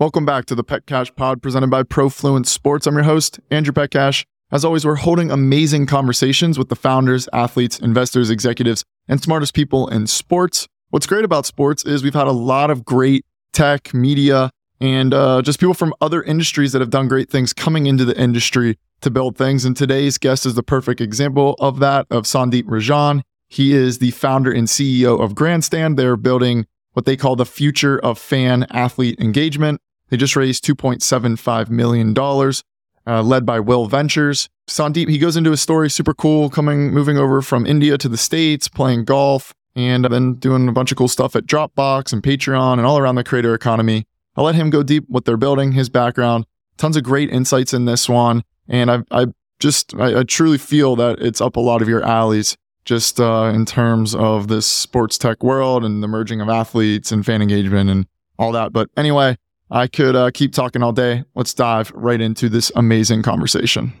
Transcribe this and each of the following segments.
Welcome back to the Petcash Pod presented by ProFluence Sports. I'm your host, Andrew Petcash. As always, we're holding amazing conversations with the founders, athletes, investors, executives, and smartest people in sports. What's great about sports is we've had a lot of great tech, media, and uh, just people from other industries that have done great things coming into the industry to build things. And today's guest is the perfect example of that, of Sandeep Rajan. He is the founder and CEO of Grandstand. They're building what they call the future of fan athlete engagement. They just raised $2.75 million, uh, led by Will Ventures. Sandeep, he goes into a story super cool, coming, moving over from India to the States, playing golf, and then doing a bunch of cool stuff at Dropbox and Patreon and all around the creator economy. I'll let him go deep what they're building, his background, tons of great insights in this one. And I, I just, I, I truly feel that it's up a lot of your alleys just uh, in terms of this sports tech world and the merging of athletes and fan engagement and all that. But anyway, I could uh, keep talking all day. Let's dive right into this amazing conversation.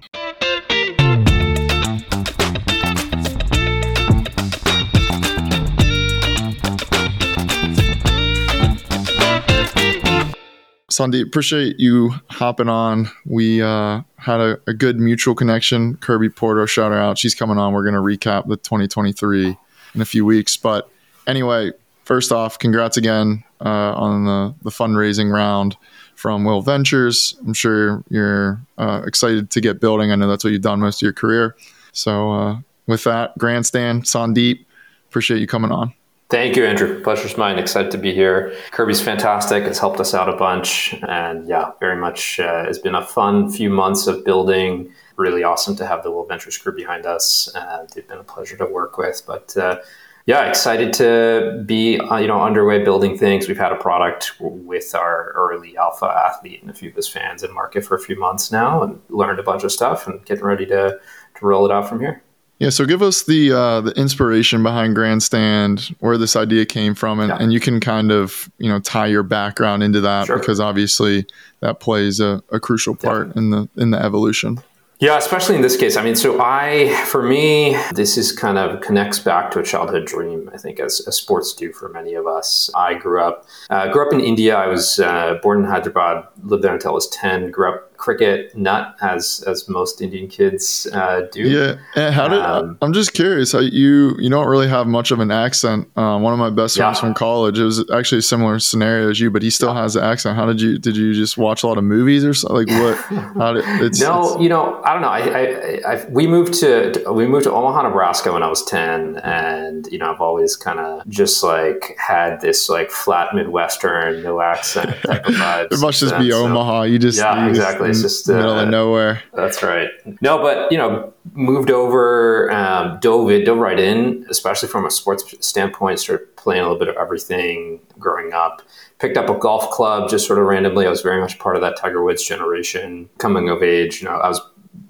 Sandeep, appreciate you hopping on. We uh, had a, a, good mutual connection. Kirby Porter, shout her out. She's coming on. We're going to recap the 2023 in a few weeks. But anyway, first off, congrats again uh, on the, the fundraising round from Will Ventures. I'm sure you're uh, excited to get building. I know that's what you've done most of your career. So, uh, with that, Grandstand, Sandeep, appreciate you coming on. Thank you, Andrew. Pleasure's mine. Excited to be here. Kirby's fantastic. Has helped us out a bunch. And yeah, very much uh, has been a fun few months of building. Really awesome to have the Will Ventures crew behind us. Uh, they've been a pleasure to work with. But uh, yeah, excited to be uh, you know underway building things. We've had a product with our early alpha athlete and a few of his fans in market for a few months now, and learned a bunch of stuff and getting ready to to roll it out from here. Yeah, so give us the uh, the inspiration behind Grandstand, where this idea came from, and, yeah. and you can kind of you know tie your background into that sure. because obviously that plays a, a crucial part Definitely. in the in the evolution. Yeah, especially in this case. I mean, so I, for me, this is kind of connects back to a childhood dream. I think as, as sports do for many of us. I grew up, uh, grew up in India. I was uh, born in Hyderabad, lived there until I was ten. Grew up cricket nut as as most Indian kids uh, do. Yeah, and how did um, I'm just curious how you you don't really have much of an accent. Uh, one of my best friends yeah. from college, it was actually a similar scenario as you, but he still yeah. has an accent. How did you did you just watch a lot of movies or something? Like what? How did it's, no? It's, you know, I don't know. I, I, I, we moved to we moved to Omaha, Nebraska when I was ten, and you know I've always kind of just like had this like flat Midwestern, no accent type of vibe. it must just be so, Omaha. You just yeah, you exactly. Just, it's just uh, middle of nowhere. That's right. No, but you know, moved over, um, dove it, dove right in, especially from a sports standpoint. Started playing a little bit of everything growing up. Picked up a golf club just sort of randomly. I was very much part of that Tiger Woods generation. Coming of age, you know, I was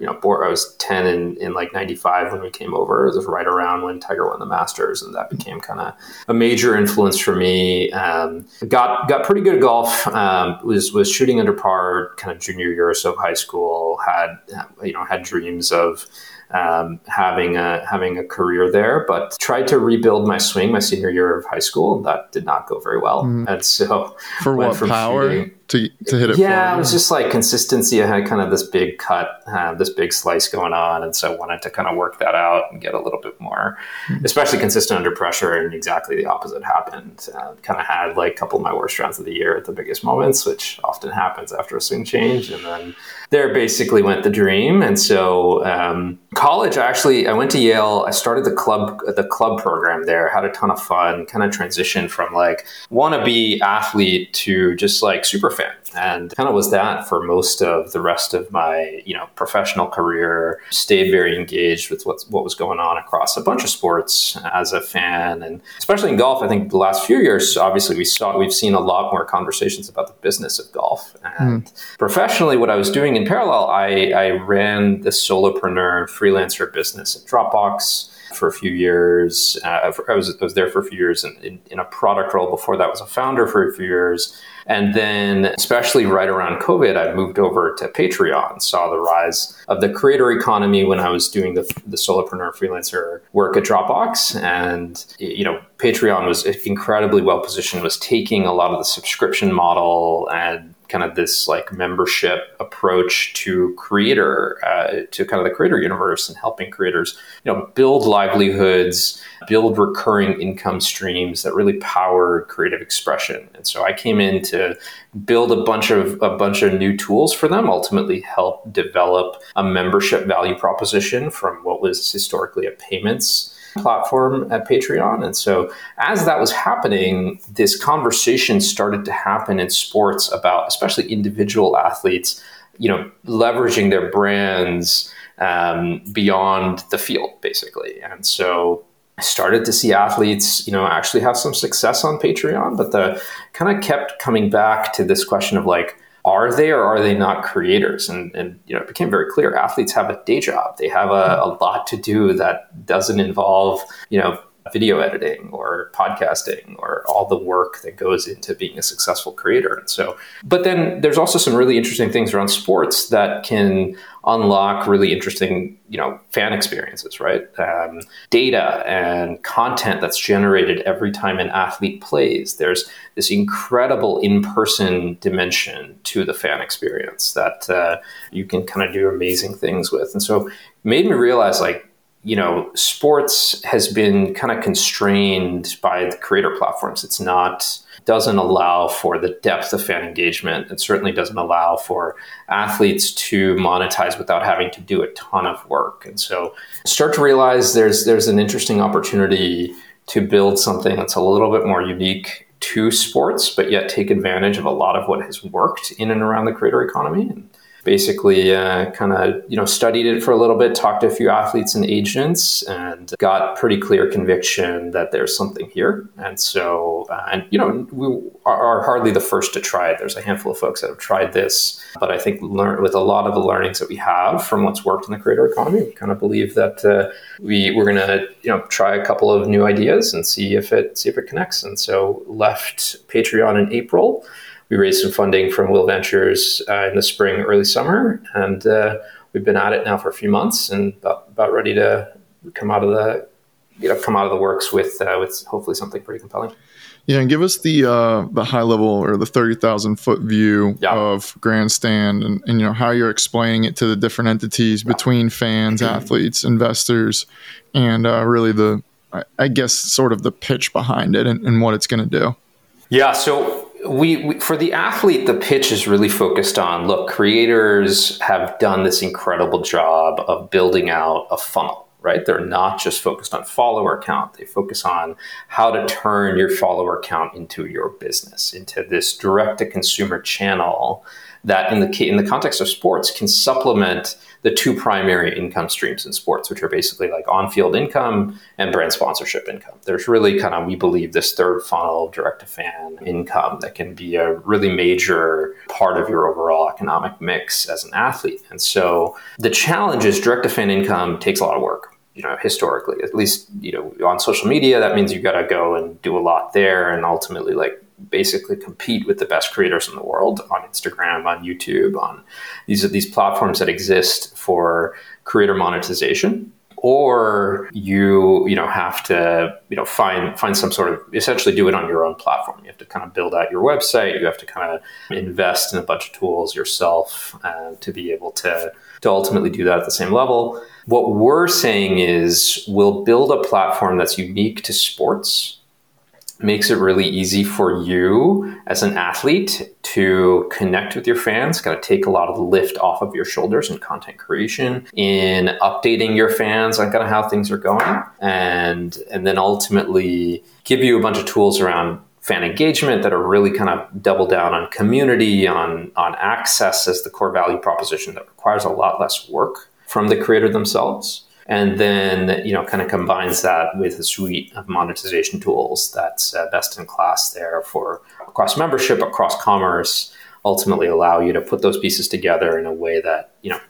you know, I was 10 in, in like 95 when we came over. It was right around when Tiger won the Masters, and that became kind of a major influence for me. Um, got got pretty good at golf. Um, was was shooting under par kind of junior year or so of high school. Had you know had dreams of um, having a having a career there, but tried to rebuild my swing my senior year of high school. And that did not go very well, mm. and so for what power shooting, to to hit it. Yeah, it was just like consistency. I had kind of this big cut, uh, this big slice going on, and so I wanted to kind of work that out and get a little bit more, mm. especially consistent under pressure. And exactly the opposite happened. Uh, kind of had like a couple of my worst rounds of the year at the biggest moments, which often happens after a swing change, and then there basically went the dream. And so um, college, actually, I went to Yale. I started the club the club program there. Had a ton of fun. Kind of transitioned from like wannabe athlete to just like super fan and kind of was that for most of the rest of my you know professional career stayed very engaged with what, what was going on across a bunch of sports as a fan and especially in golf i think the last few years obviously we saw we've seen a lot more conversations about the business of golf and mm. professionally what i was doing in parallel i, I ran the solopreneur freelancer business at dropbox for a few years. Uh, I, was, I was there for a few years in, in, in, a product role. Before that, was a founder for a few years. And then, especially right around COVID, I moved over to Patreon, saw the rise of the creator economy when I was doing the, the solopreneur freelancer work at Dropbox. And, you know, Patreon was incredibly well positioned, was taking a lot of the subscription model and kind of this like membership approach to creator uh, to kind of the creator universe and helping creators you know build livelihoods build recurring income streams that really power creative expression. And so i came in to build a bunch of a bunch of new tools for them ultimately help develop a membership value proposition from what was historically a payments platform at Patreon. And so as that was happening, this conversation started to happen in sports about especially individual athletes, you know, leveraging their brands um, beyond the field, basically. And so I started to see athletes, you know, actually have some success on Patreon, but the kind of kept coming back to this question of like, are they or are they not creators? And, and you know, it became very clear athletes have a day job. They have a, a lot to do that doesn't involve, you know, video editing or podcasting or all the work that goes into being a successful creator. And so, but then there's also some really interesting things around sports that can unlock really interesting, you know, fan experiences, right? Um, data and content that's generated every time an athlete plays. There's this incredible in-person dimension to the fan experience that uh, you can kind of do amazing things with. And so, made me realize like you know, sports has been kind of constrained by the creator platforms. It's not doesn't allow for the depth of fan engagement. It certainly doesn't allow for athletes to monetize without having to do a ton of work. And so start to realize there's there's an interesting opportunity to build something that's a little bit more unique to sports, but yet take advantage of a lot of what has worked in and around the creator economy. And basically uh, kind of you know studied it for a little bit talked to a few athletes and agents and got pretty clear conviction that there's something here. And so uh, and you know we are, hardly the first to try it. There's a handful of folks that have tried this but i think learn with a lot of the learnings that we have from what's worked in the creator economy we kind of believe that uh, we we're going to you know try a couple of new ideas and see if it see if it connects. And so left patreon in april we raised some funding from Will Ventures uh, in the spring, early summer, and uh, we've been at it now for a few months and about, about, ready to come out of the you know come out of the works with uh, with hopefully something pretty compelling. Yeah, and give us the uh, the high level or the thirty thousand foot view yeah. of Grandstand, and, and you know how you're explaining it to the different entities between fans, athletes, investors, and uh, really the I guess sort of the pitch behind it and, and what it's going to do. Yeah, so we, we, for the athlete the pitch is really focused on look creators have done this incredible job of building out a funnel right? They're not just focused on follower count. They focus on how to turn your follower count into your business into this direct to consumer channel that in the in the context of sports can supplement the two primary income streams in sports, which are basically like on-field income and brand sponsorship income. There's really kind of we believe this third funnel direct to fan income that can be a really major part of your overall economic mix as an athlete. And so the challenge is direct to fan income takes a lot of work you know historically at least you know on social media that means you got to go and do a lot there and ultimately like basically compete with the best creators in the world on Instagram, on YouTube, on these these platforms that exist for creator monetization. Or you you know have to you know find find some sort of essentially do it on your own platform. You have to kind of build out your website. You have to kind of invest in a bunch of tools yourself uh, to be able to to ultimately do that at the same level. What we're saying is we'll build a platform that's unique to sports makes it really easy for you as an athlete to connect with your fans, kind of take a lot of the lift off of your shoulders in content creation, in updating your fans on kind of how things are going, and and then ultimately give you a bunch of tools around fan engagement that are really kind of double down on community, on on access as the core value proposition that requires a lot less work from the creator themselves and then you know kind of combines that with a suite of monetization tools that's uh, best in class there for across membership across commerce ultimately allow you to put those pieces together in a way that you know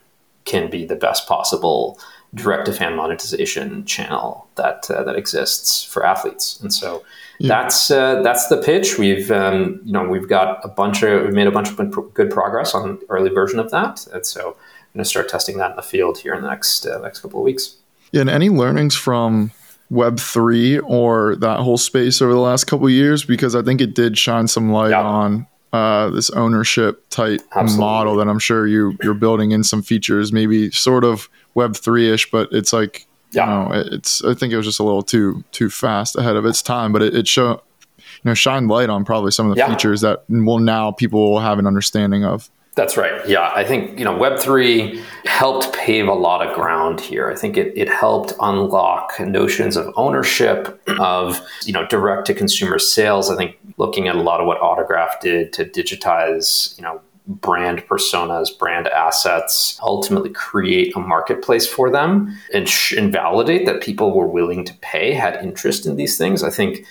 can be the best possible direct to fan monetization channel that uh, that exists for athletes. And so yeah. that's uh, that's the pitch. We've um, you know we've got a bunch of we've made a bunch of good progress on early version of that. And so going to start testing that in the field here in the next uh, next couple of weeks. Yeah, and any learnings from Web three or that whole space over the last couple of years? Because I think it did shine some light yeah. on uh, this ownership type Absolutely. model that I'm sure you you're building in some features, maybe sort of Web three ish, but it's like Yeah. you know, it's I think it was just a little too too fast ahead of its time, but it, it show you know shine light on probably some of the Yeah. features that will now people will have an understanding of. That's right. Yeah, I think you know Web three helped pave a lot of ground here. I think it, it helped unlock notions of ownership, of you know direct to consumer sales. I think looking at a lot of what Autograph did to digitize you know brand personas, brand assets, ultimately create a marketplace for them and, sh- and validate that people were willing to pay, had interest in these things. I think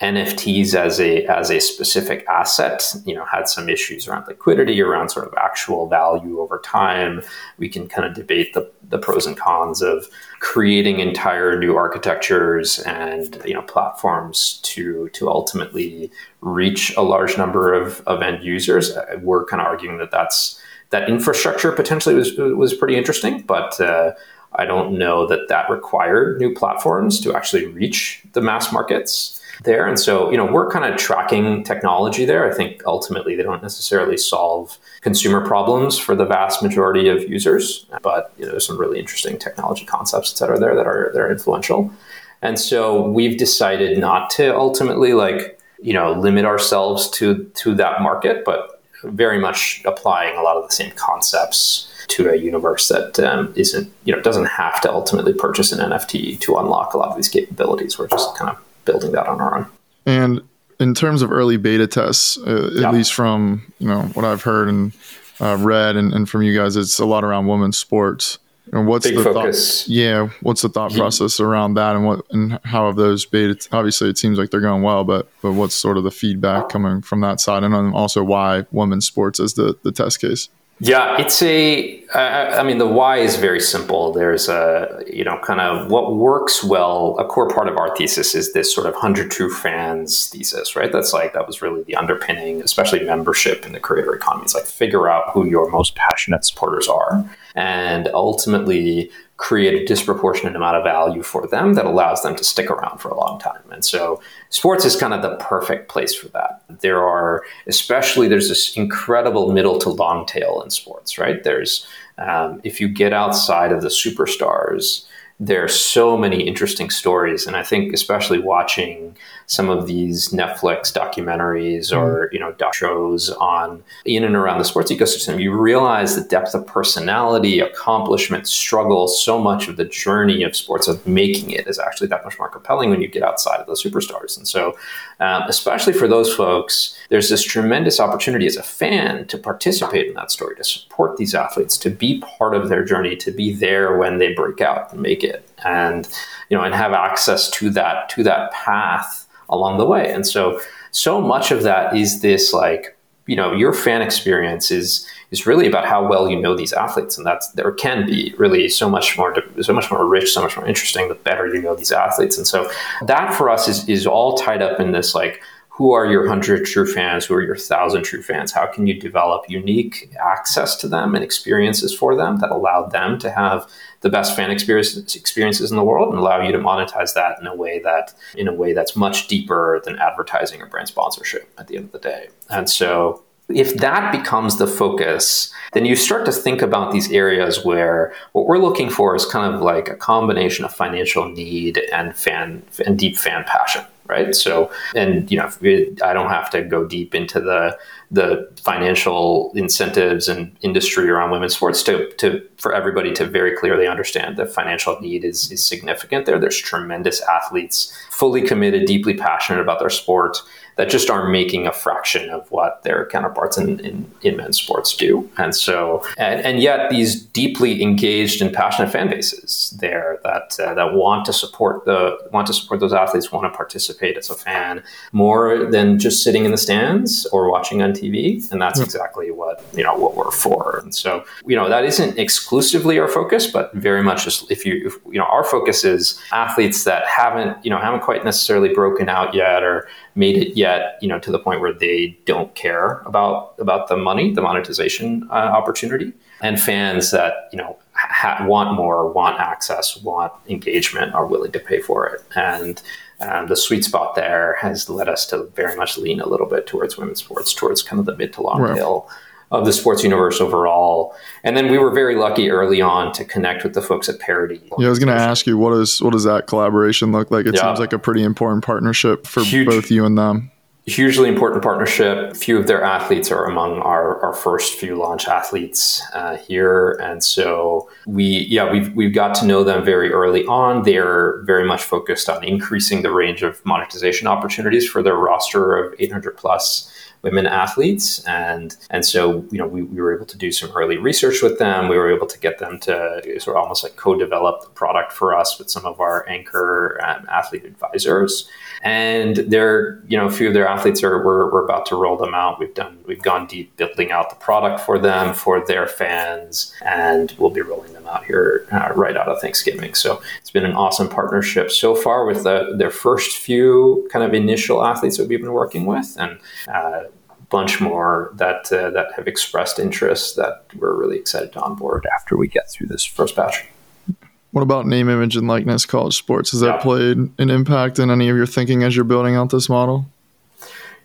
NFTs as a as a specific asset, you know, had some issues around liquidity, around sort of actual value over time. We can kind of debate the, the pros and cons of creating entire new architectures and you know platforms to to ultimately reach a large number of, of end users. Uh, We're kind of arguing that that's that infrastructure potentially was was pretty interesting, but uh, I don't know that that required new platforms to actually reach the mass markets there. And so, you know, we're kind of tracking technology there. I think ultimately they don't necessarily solve consumer problems for the vast majority of users, but you know, there's some really interesting technology concepts, et cetera, there that are that are influential. And so we've decided not to ultimately like, you know, limit ourselves to to that market, but very much applying a lot of the same concepts to a universe that um, not you know, doesn't have to ultimately purchase an NFT to unlock a lot of these capabilities. We're just kind of building that on our own. And in terms of early beta tests, uh, Yeah. at least from you know what I've heard and uh, read, and, and from you guys, it's a lot around women's sports. And what's Big the focus. thought? Yeah, what's the thought process around that, and what and how have those beta? Obviously, it seems like they're going well, but but what's sort of the feedback coming from that side, and also why women's sports is the the test case? Yeah, it's a. I I mean, the why is very simple. There's a, you know, kind of what works well. A core part of our thesis is this sort of hundred true fans thesis, right? That's like that was really the underpinning, especially membership in the creator economy. It's like figure out who your most passionate supporters are, and ultimately create a disproportionate amount of value for them that allows them to stick around for a long time. And so sports is kind of the perfect place for that. There are, especially, there's this incredible middle to long tail in sports, right? There's, um, if you get outside of the superstars, there are so many interesting stories. And I think, especially watching some of these Netflix documentaries or, you know, doc shows on in and around the sports ecosystem, you realize the depth of personality, accomplishment, struggle, so much of the journey of sports of making it is actually that much more compelling when you get outside of the superstars. And so, um, especially for those folks, there's this tremendous opportunity as a fan to participate in that story, to support these athletes, to be part of their journey, to be there when they break out and make it, and you know, and have access to that to that path along the way. And so, so much of that is this like you know your fan experience is is really about how well you know these athletes. And that's there can be really so much more so much more rich so much more interesting the better you know these athletes. And so that for us is is all tied up in this like who are your 100 true fans? Who are your 1000 true fans? How can you develop unique access to them and experiences for them that allow them to have the best fan experience, experiences in the world and allow you to monetize that in a way that in a way that's much deeper than advertising or brand sponsorship at the end of the day and so if that becomes the focus, then you start to think about these areas where what we're looking for is kind of like a combination of financial need and fan and deep fan passion, right? So, and you know, I don't have to go deep into the the financial incentives and industry around women's sports to, to for everybody to very clearly understand the financial need is, is significant there. There's tremendous athletes fully committed, deeply passionate about their sport that just aren't making a fraction of what their counterparts in, in, in men's sports do. And so, and, and yet these deeply engaged and passionate fan bases there that uh, that want to support the want to support those athletes, want to participate as a fan more than just sitting in the stands or watching on TV. And that's exactly what you know what we're for. And so, you know, that isn't exclusively our focus, but very much just if you if, you know our focus is athletes that haven't you know haven't quite necessarily broken out yet or made it yet, you know, to the point where they don't care about about the money, the monetization uh, opportunity, and fans that you know ha- want more, want access, want engagement, are willing to pay for it. And um, the sweet spot there has led us to very much lean a little bit towards women's sports, towards kind of the mid to long right. tail of the sports universe overall. And then we were very lucky early on to connect with the folks at Parity. Yeah, I was going to ask you what is what does that collaboration look like? It yeah. seems like a pretty important partnership for Huge. both you and them hugely important partnership. A few of their athletes are among our, our first few launch athletes uh, here. And so we, yeah, we've, we've got to know them very early on. They're very much focused on increasing the range of monetization opportunities for their roster of 800 plus women athletes. And, and so, you know, we, we were able to do some early research with them. We were able to get them to sort of almost like co-develop the product for us with some of our anchor um, athlete advisors and they're you know a few of their athletes are we're, we're about to roll them out we've done we've gone deep building out the product for them for their fans and we'll be rolling them out here uh, right out of thanksgiving so it's been an awesome partnership so far with the, their first few kind of initial athletes that we've been working with and uh, bunch more that uh, that have expressed interest that we're really excited to onboard after we get through this first batch. What about name, image, and likeness college sports? Has that played an impact in any of your thinking as you're building out this model?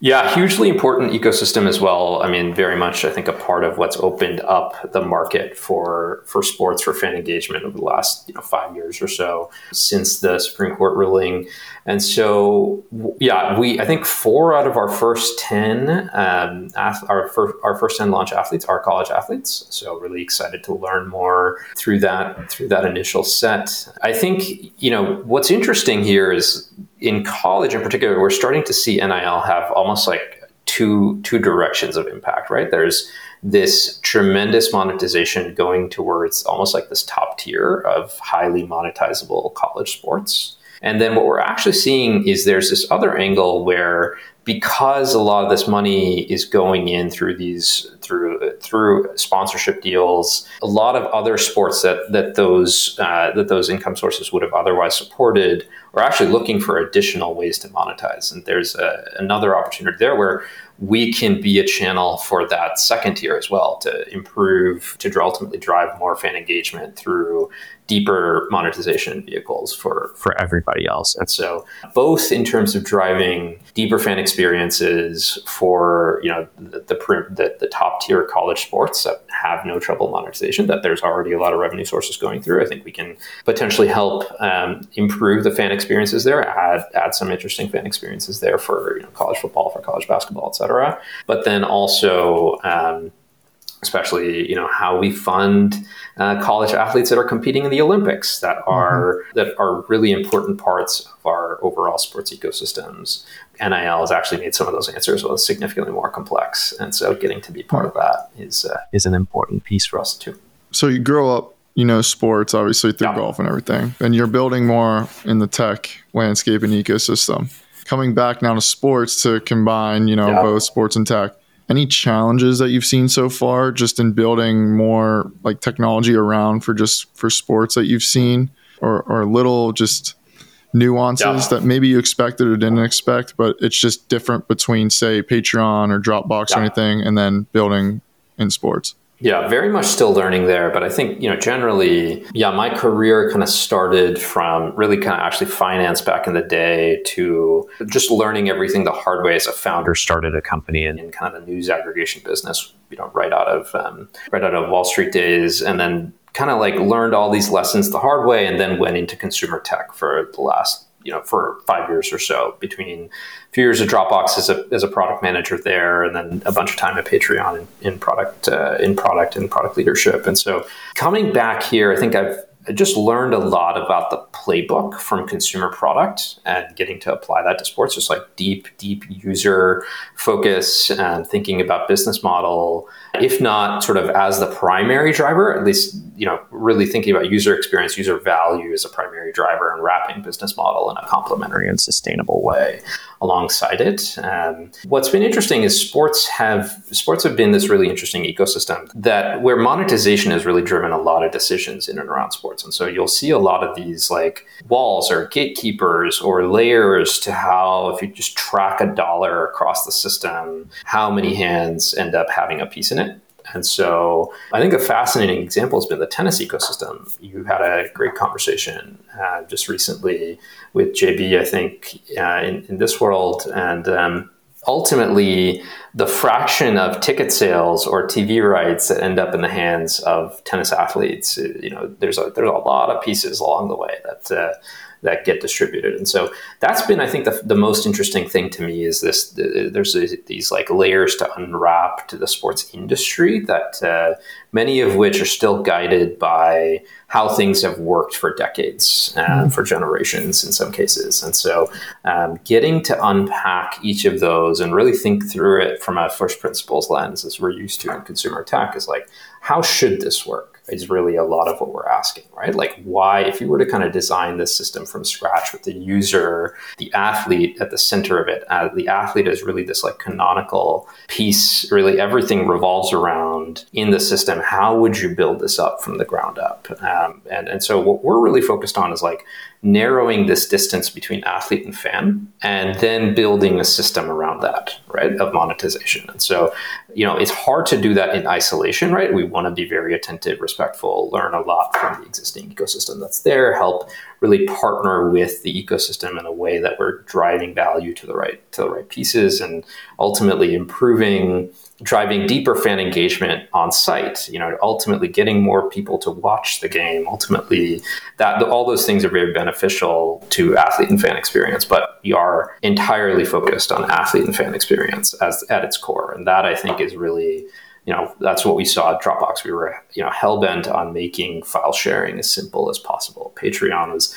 Yeah, hugely important ecosystem as well. I mean, very much, I think, a part of what's opened up the market for for sports for fan engagement over the last you know five years or so since the Supreme Court ruling. And so, yeah, we I think four out of our first ten um, our first our first ten launch athletes are college athletes. So really excited to learn more through that through that initial set. I think you know what's interesting here is in college in particular, we're starting to see NIL have almost like two two directions of impact, right? There's this tremendous monetization going towards almost like this top tier of highly monetizable college sports. And then what we're actually seeing is there's this other angle where because a lot of this money is going in through these through through sponsorship deals, a lot of other sports that that those uh, that those income sources would have otherwise supported are actually looking for additional ways to monetize. And there's a, another opportunity there where we can be a channel for that second tier as well to improve to ultimately drive more fan engagement through deeper monetization vehicles for for everybody else. And so both in terms of driving deeper fan experiences for you know the the, the top tier college sports that have no trouble monetization that there's already a lot of revenue sources going through i think we can potentially help um, improve the fan experiences there add add some interesting fan experiences there for you know, college football for college basketball et cetera. But then also um, especially you know how we fund uh, college athletes that are competing in the Olympics that mm-hmm. are mm-hmm. that are really important parts of our overall sports ecosystems. NIL has actually made some of those answers well significantly more complex, and so getting to be part of that is uh, is an important piece for us too. So you grow up, you know, sports obviously through yeah. golf and everything, and you're building more in the tech landscape and ecosystem. Coming back now to sports to combine, you know, yeah. both sports and tech any challenges that you've seen so far just in building more like technology around for just for sports that you've seen or, or little just nuances yeah. that maybe you expected or didn't expect but it's just different between say patreon or dropbox yeah. or anything and then building in sports yeah, very much still learning there. But I think, you know, generally, yeah, my career kind of started from really kind of actually finance back in the day to just learning everything the hard way as a founder, started a company in, in kind of a news aggregation business, you know, right out of, um, right out of Wall Street days. And then kind of like learned all these lessons the hard way and then went into consumer tech for the last you know for five years or so between a few years of Dropbox as a, as a product manager there, and then a bunch of time at Patreon in, in product uh, in product and product leadership. And so coming back here, I think I've I just learned a lot about the playbook from consumer product and getting to apply that to sports, just like deep, deep user focus and thinking about business model, if not sort of as the primary driver, at least, you know, really thinking about user experience, user value as a primary driver and wrapping business model in a complementary and sustainable way alongside it. Um, what's been interesting is sports have sports have been this really interesting ecosystem that where monetization has really driven a lot of decisions in and around sports. And so you'll see a lot of these like walls or gatekeepers or layers to how if you just track a dollar across the system, how many hands end up having a piece in it. And so I think a fascinating example has been the tennis ecosystem. You had a great conversation uh, just recently with JB, I think, uh, in, in, this world. And um, ultimately, the fraction of ticket sales or TV rights that end up in the hands of tennis athletes, you know, there's a, there's a lot of pieces along the way that uh, that get distributed. And so that's been, I think, the, the most interesting thing to me is this: the, there's these like layers to unwrap to the sports industry that uh, many of which are still guided by how things have worked for decades, uh, mm-hmm. for generations in some cases. And so, um, getting to unpack each of those and really think through it from a first principles lens, as we're used to in consumer tech, is like, how should this work? Is really a lot of what we're asking, right? Like, why, if you were to kind of design this system from scratch with the user, the athlete at the center of it, uh, the athlete is really this like canonical piece, really everything revolves around in the system. How would you build this up from the ground up? Um, and, and so, what we're really focused on is like, narrowing this distance between athlete and fan and then building a system around that right of monetization and so you know it's hard to do that in isolation right we want to be very attentive respectful learn a lot from the existing ecosystem that's there help really partner with the ecosystem in a way that we're driving value to the right to the right pieces and ultimately improving driving deeper fan engagement on site you know ultimately getting more people to watch the game. Ultimately that all those things are very beneficial to athlete and fan experience but we are entirely focused on athlete and fan experience as at its core. And that i think is really you know that's what we saw at dropbox. We were you know hell-bent on making file sharing as simple as possible. Patreon was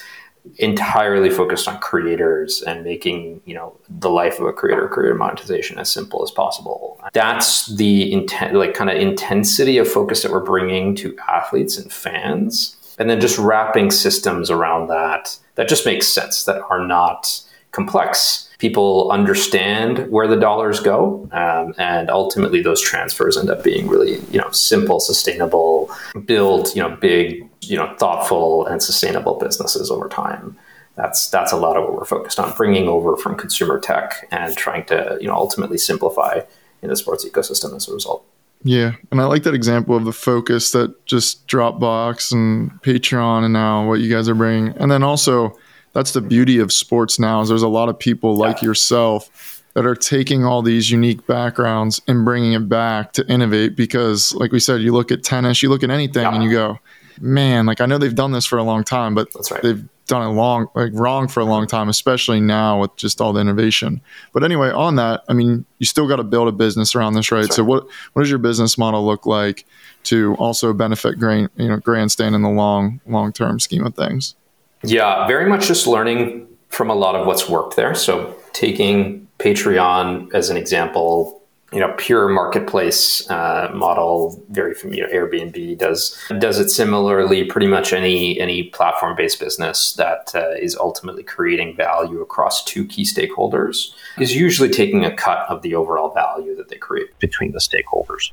entirely focused on creators and making you know the life of a creator creator monetization as simple as possible. That's the intent like kind of intensity of focus that we're bringing to athletes and fans and then just wrapping systems around that that just makes sense that are not complex people understand where the dollars go um, and ultimately those transfers end up being really you know simple sustainable build you know big you know thoughtful and sustainable businesses over time. That's that's a lot of what we're focused on bringing over from consumer tech and trying to you know ultimately simplify in the sports ecosystem as a result. Yeah and i like that example of the focus that just dropbox and patreon and now what you guys are bringing. And then also that's the beauty of sports now is there's a lot of people like yeah. yourself that are taking all these unique backgrounds and bringing it back to innovate because like we said you look at tennis you look at anything yeah. and you go man like i know they've done this for a long time but right. they've done it long like wrong for a long time especially now with just all the innovation but anyway on that i mean you still got to build a business around this right? right so what what does your business model look like to also benefit grain you know grandstand in the long long term scheme of things yeah, very much just learning from a lot of what's worked there. So taking Patreon as an example, you know, pure marketplace uh, model, very familiar. Airbnb does does it similarly. Pretty much any any platform based business that uh, is ultimately creating value across two key stakeholders is usually taking a cut of the overall value that they create between the stakeholders.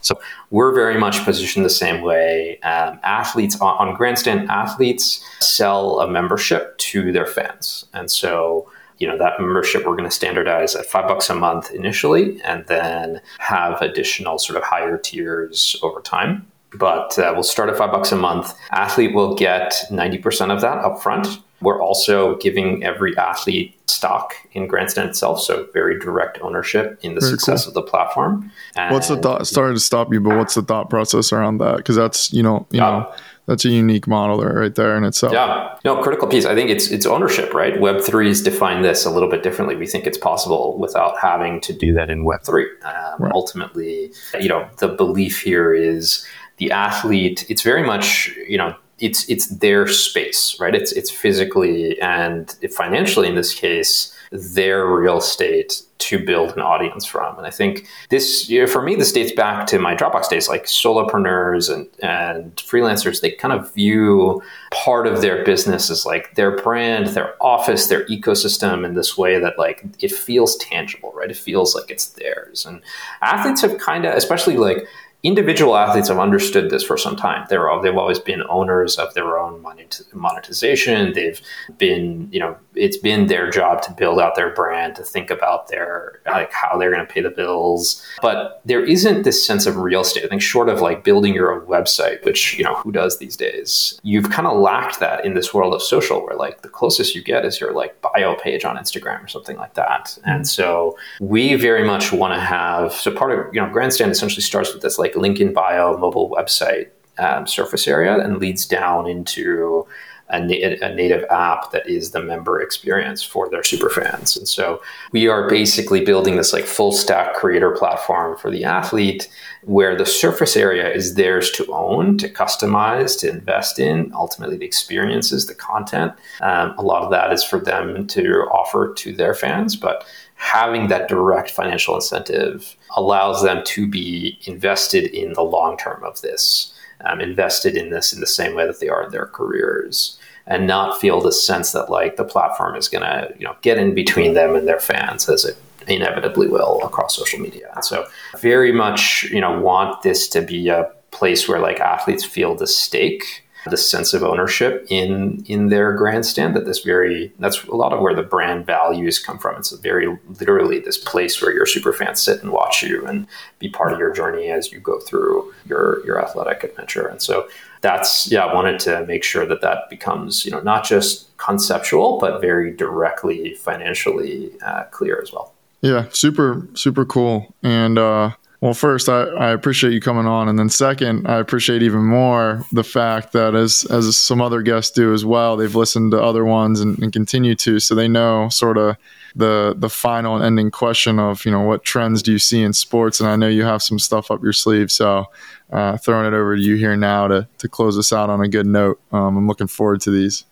So we're very much positioned the same way. Um, athletes on, on Grandstand, athletes sell a membership to their fans, and so you know that membership we're going to standardize at five bucks a month initially, and then have additional sort of higher tiers over time. But uh, we'll start at five bucks a month. Athlete will get ninety percent of that upfront we're also giving every athlete stock in Grandstand itself, so very direct ownership in the very success cool. of the platform. And what's the thought? Sorry to stop you, but what's the thought process around that? Because that's you know you yeah. know that's a unique model there right there in itself. Yeah, no critical piece. I think it's it's ownership, right? Web three threes define this a little bit differently. We think it's possible without having to do that in Web three. Um, right. Ultimately, you know, the belief here is the athlete. It's very much you know it's it's their space, right? It's it's physically and financially in this case their real estate to build an audience from. And I think this, you know, for me, this dates back to my Dropbox days, like solopreneurs and, and freelancers, they kind of view part of their business as like their brand, their office, their ecosystem in this way that like it feels tangible, right? It feels like it's theirs. And athletes have kind of, especially like individual athletes have understood this for some time. They're they've always been owners of their own monetization. They've been, you know, it's been their job to build out their brand, to think about their like how they're going to pay the bills. But there isn't this sense of real estate. I think short of like building your own website, which you know who does these days, you've kind of lacked that in this world of social, where like the closest you get is your like bio page on Instagram or something like that. And so we very much want to have so part of you know Grandstand essentially starts with this like link in bio mobile website um, surface area and leads down into a, a, native app that is the member experience for their super fans. And so we are basically building this like full stack creator platform for the athlete where the surface area is theirs to own, to customize, to invest in, ultimately the experiences, the content. Um, a lot of that is for them to offer to their fans, but having that direct financial incentive allows them to be invested in the long term of this, um, invested in this in the same way that they are in their careers, and not feel the sense that like the platform is going to you know get in between them and their fans as it inevitably will across social media. And so, very much you know want this to be a place where like athletes feel the stake the sense of ownership in in their grandstand that this very that's a lot of where the brand values come from. It's very literally this place where your super fans sit and watch you and be part of your journey as you go through your your athletic adventure. And so that's yeah i wanted to make sure that that becomes you know not just conceptual but very directly financially uh, clear as well. Yeah super super cool. And uh well, first, I, I appreciate you coming on, and then second, I appreciate even more the fact that as as some other guests do as well, they've listened to other ones and, and continue to, so they know sort of the the final and ending question of you know what trends do you see in sports, and I know you have some stuff up your sleeve, so uh, throwing it over to you here now to to close us out on a good note. Um, I'm looking forward to these.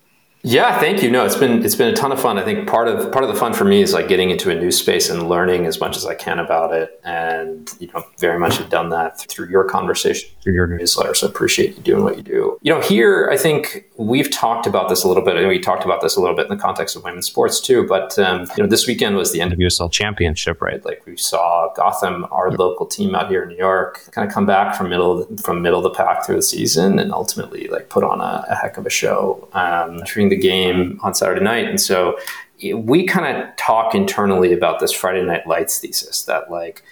Yeah, thank you. No, it's been it's been a ton of fun. I think part of part of the fun for me is like getting into a new space and learning as much as I can about it. And you know, very much have done that through your conversation, through your newsletter. So appreciate you doing what you do. You know, here I think we've talked about this a little bit. and we talked about this a little bit in the context of women's sports too. But um, you know, this weekend was the NWSL Championship, right? Like we saw Gotham, our local team out here in New York, kind of come back from middle from middle of the pack through the season and ultimately like put on a, a heck of a show. Um, during the game on Saturday night. And so we kind of talk internally about this Friday Night Lights thesis that like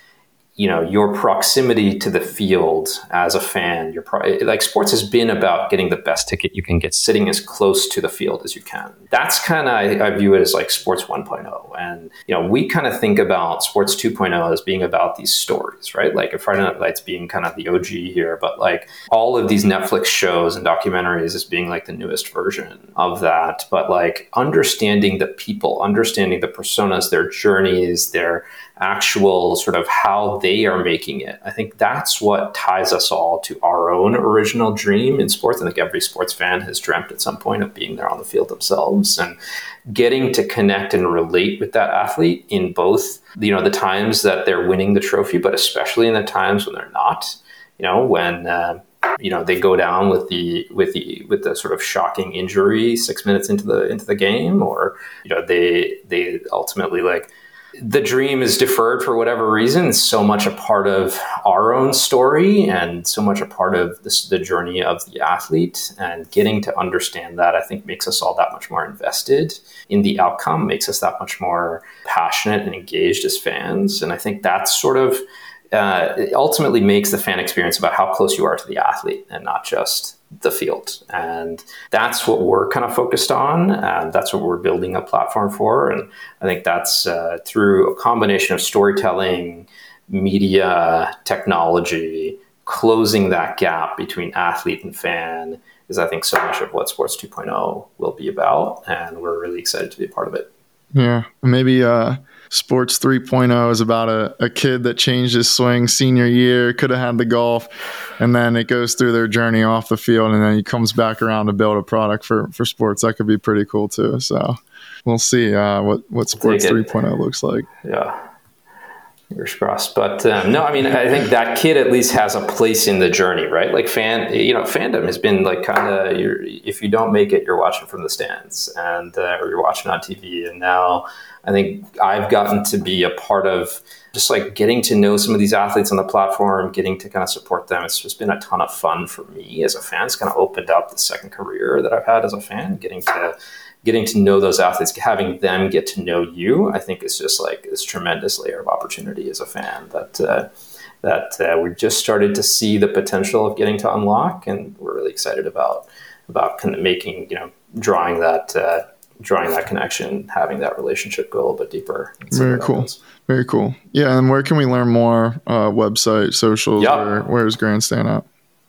you know your proximity to the field as a fan your pro- like sports has been about getting the best ticket you can get sitting as close to the field as you can. That's kind of I, I, view it as like sports 1.0 and you know we kind of think about sports 2.0 as being about these stories right? Like a friday night lights being kind of the og here but like all of these netflix shows and documentaries as being like the newest version of that. But like understanding the people understanding the personas their journeys their actual sort of how they are making it. I think that's what ties us all to our own original dream in sports. I think every sports fan has dreamt at some point of being there on the field themselves and getting to connect and relate with that athlete in both, you know, the times that they're winning the trophy, but especially in the times when they're not. You know, when uh, you know they go down with the with the with the sort of shocking injury six minutes into the into the game, or you know they they ultimately like the dream is deferred for whatever reason. So much a part of our own story and so much a part of this, the journey of the athlete. And getting to understand that i think makes us all that much more invested in the outcome makes us that much more passionate and engaged as fans. And i think that's sort of uh, ultimately makes the fan experience about how close you are to the athlete and not just the field. And that's what we're kind of focused on. And that's what we're building a platform for. And I think that's uh, through a combination of storytelling, media, technology, closing that gap between athlete and fan is, I think, so much of what Sports 2.0 will be about. And we're really excited to be a part of it. Yeah. Maybe, uh, Sports 3.0 is about a, a kid that changed his swing senior year, could have had the golf, and then it goes through their journey off the field, and then he comes back around to build a product for, for sports. That could be pretty cool too. So we'll see uh, what, what Sports 3.0 looks like. Yeah. Fingers crossed. But um, no, I mean, I think that kid at least has a place in the journey, right? Like fan, you know, fandom has been like kind of, if you don't make it, you're watching from the stands and, uh, or you're watching on TV. And now I think I've gotten to be a part of just like getting to know some of these athletes on the platform, getting to kind of support them. It's just been a ton of fun for me as a fan. It's kind of opened up the second career that I've had as a fan, getting to getting to know those athletes, having them get to know you. I think is just like this tremendous layer of opportunity as a fan that. Uh, that uh, we've just started to see the potential of getting to unlock, and we're really excited about about kind of making you know drawing that uh, drawing that connection, having that relationship go a little bit deeper. Very cool. Very cool. Yeah, and where can we learn more? Uh, website, socials. Yep. Where, where's Grandstand at?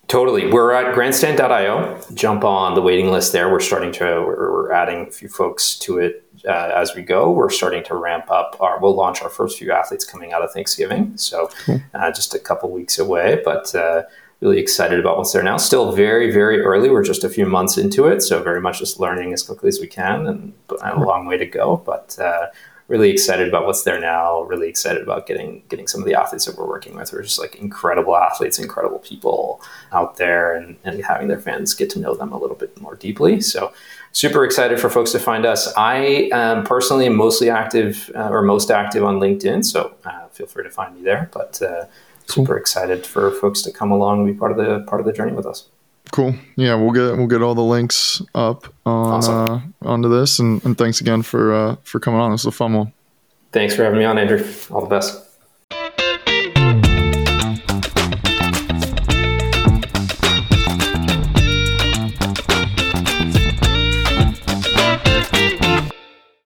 Totally. We're at grandstand.io. Jump on the waiting list there. We're starting to, we're, we're adding a few folks to it uh, as we go. We're starting to ramp up our, we'll launch our first few athletes coming out of Thanksgiving. So uh, just a couple weeks away, but uh, really excited about what's there now. Still very, very early. We're just a few months into it. So very much just learning as quickly as we can and a long way to go. But uh, really excited about what's there now. Really excited about getting getting some of the athletes that we're working with. We're just like incredible athletes, incredible people out there, and, and having their fans get to know them a little bit more deeply. So super excited for folks to find us. I um, personally am mostly active uh, or most active on LinkedIn, so uh, feel free to find me there. But uh, super excited for folks to come along and be part of the part of the journey with us. Cool. Yeah, we'll get we'll get all the links up on awesome. uh, onto this, and, and thanks again for uh, for coming on. This was a fun one. Thanks for having me on, Andrew. All the best.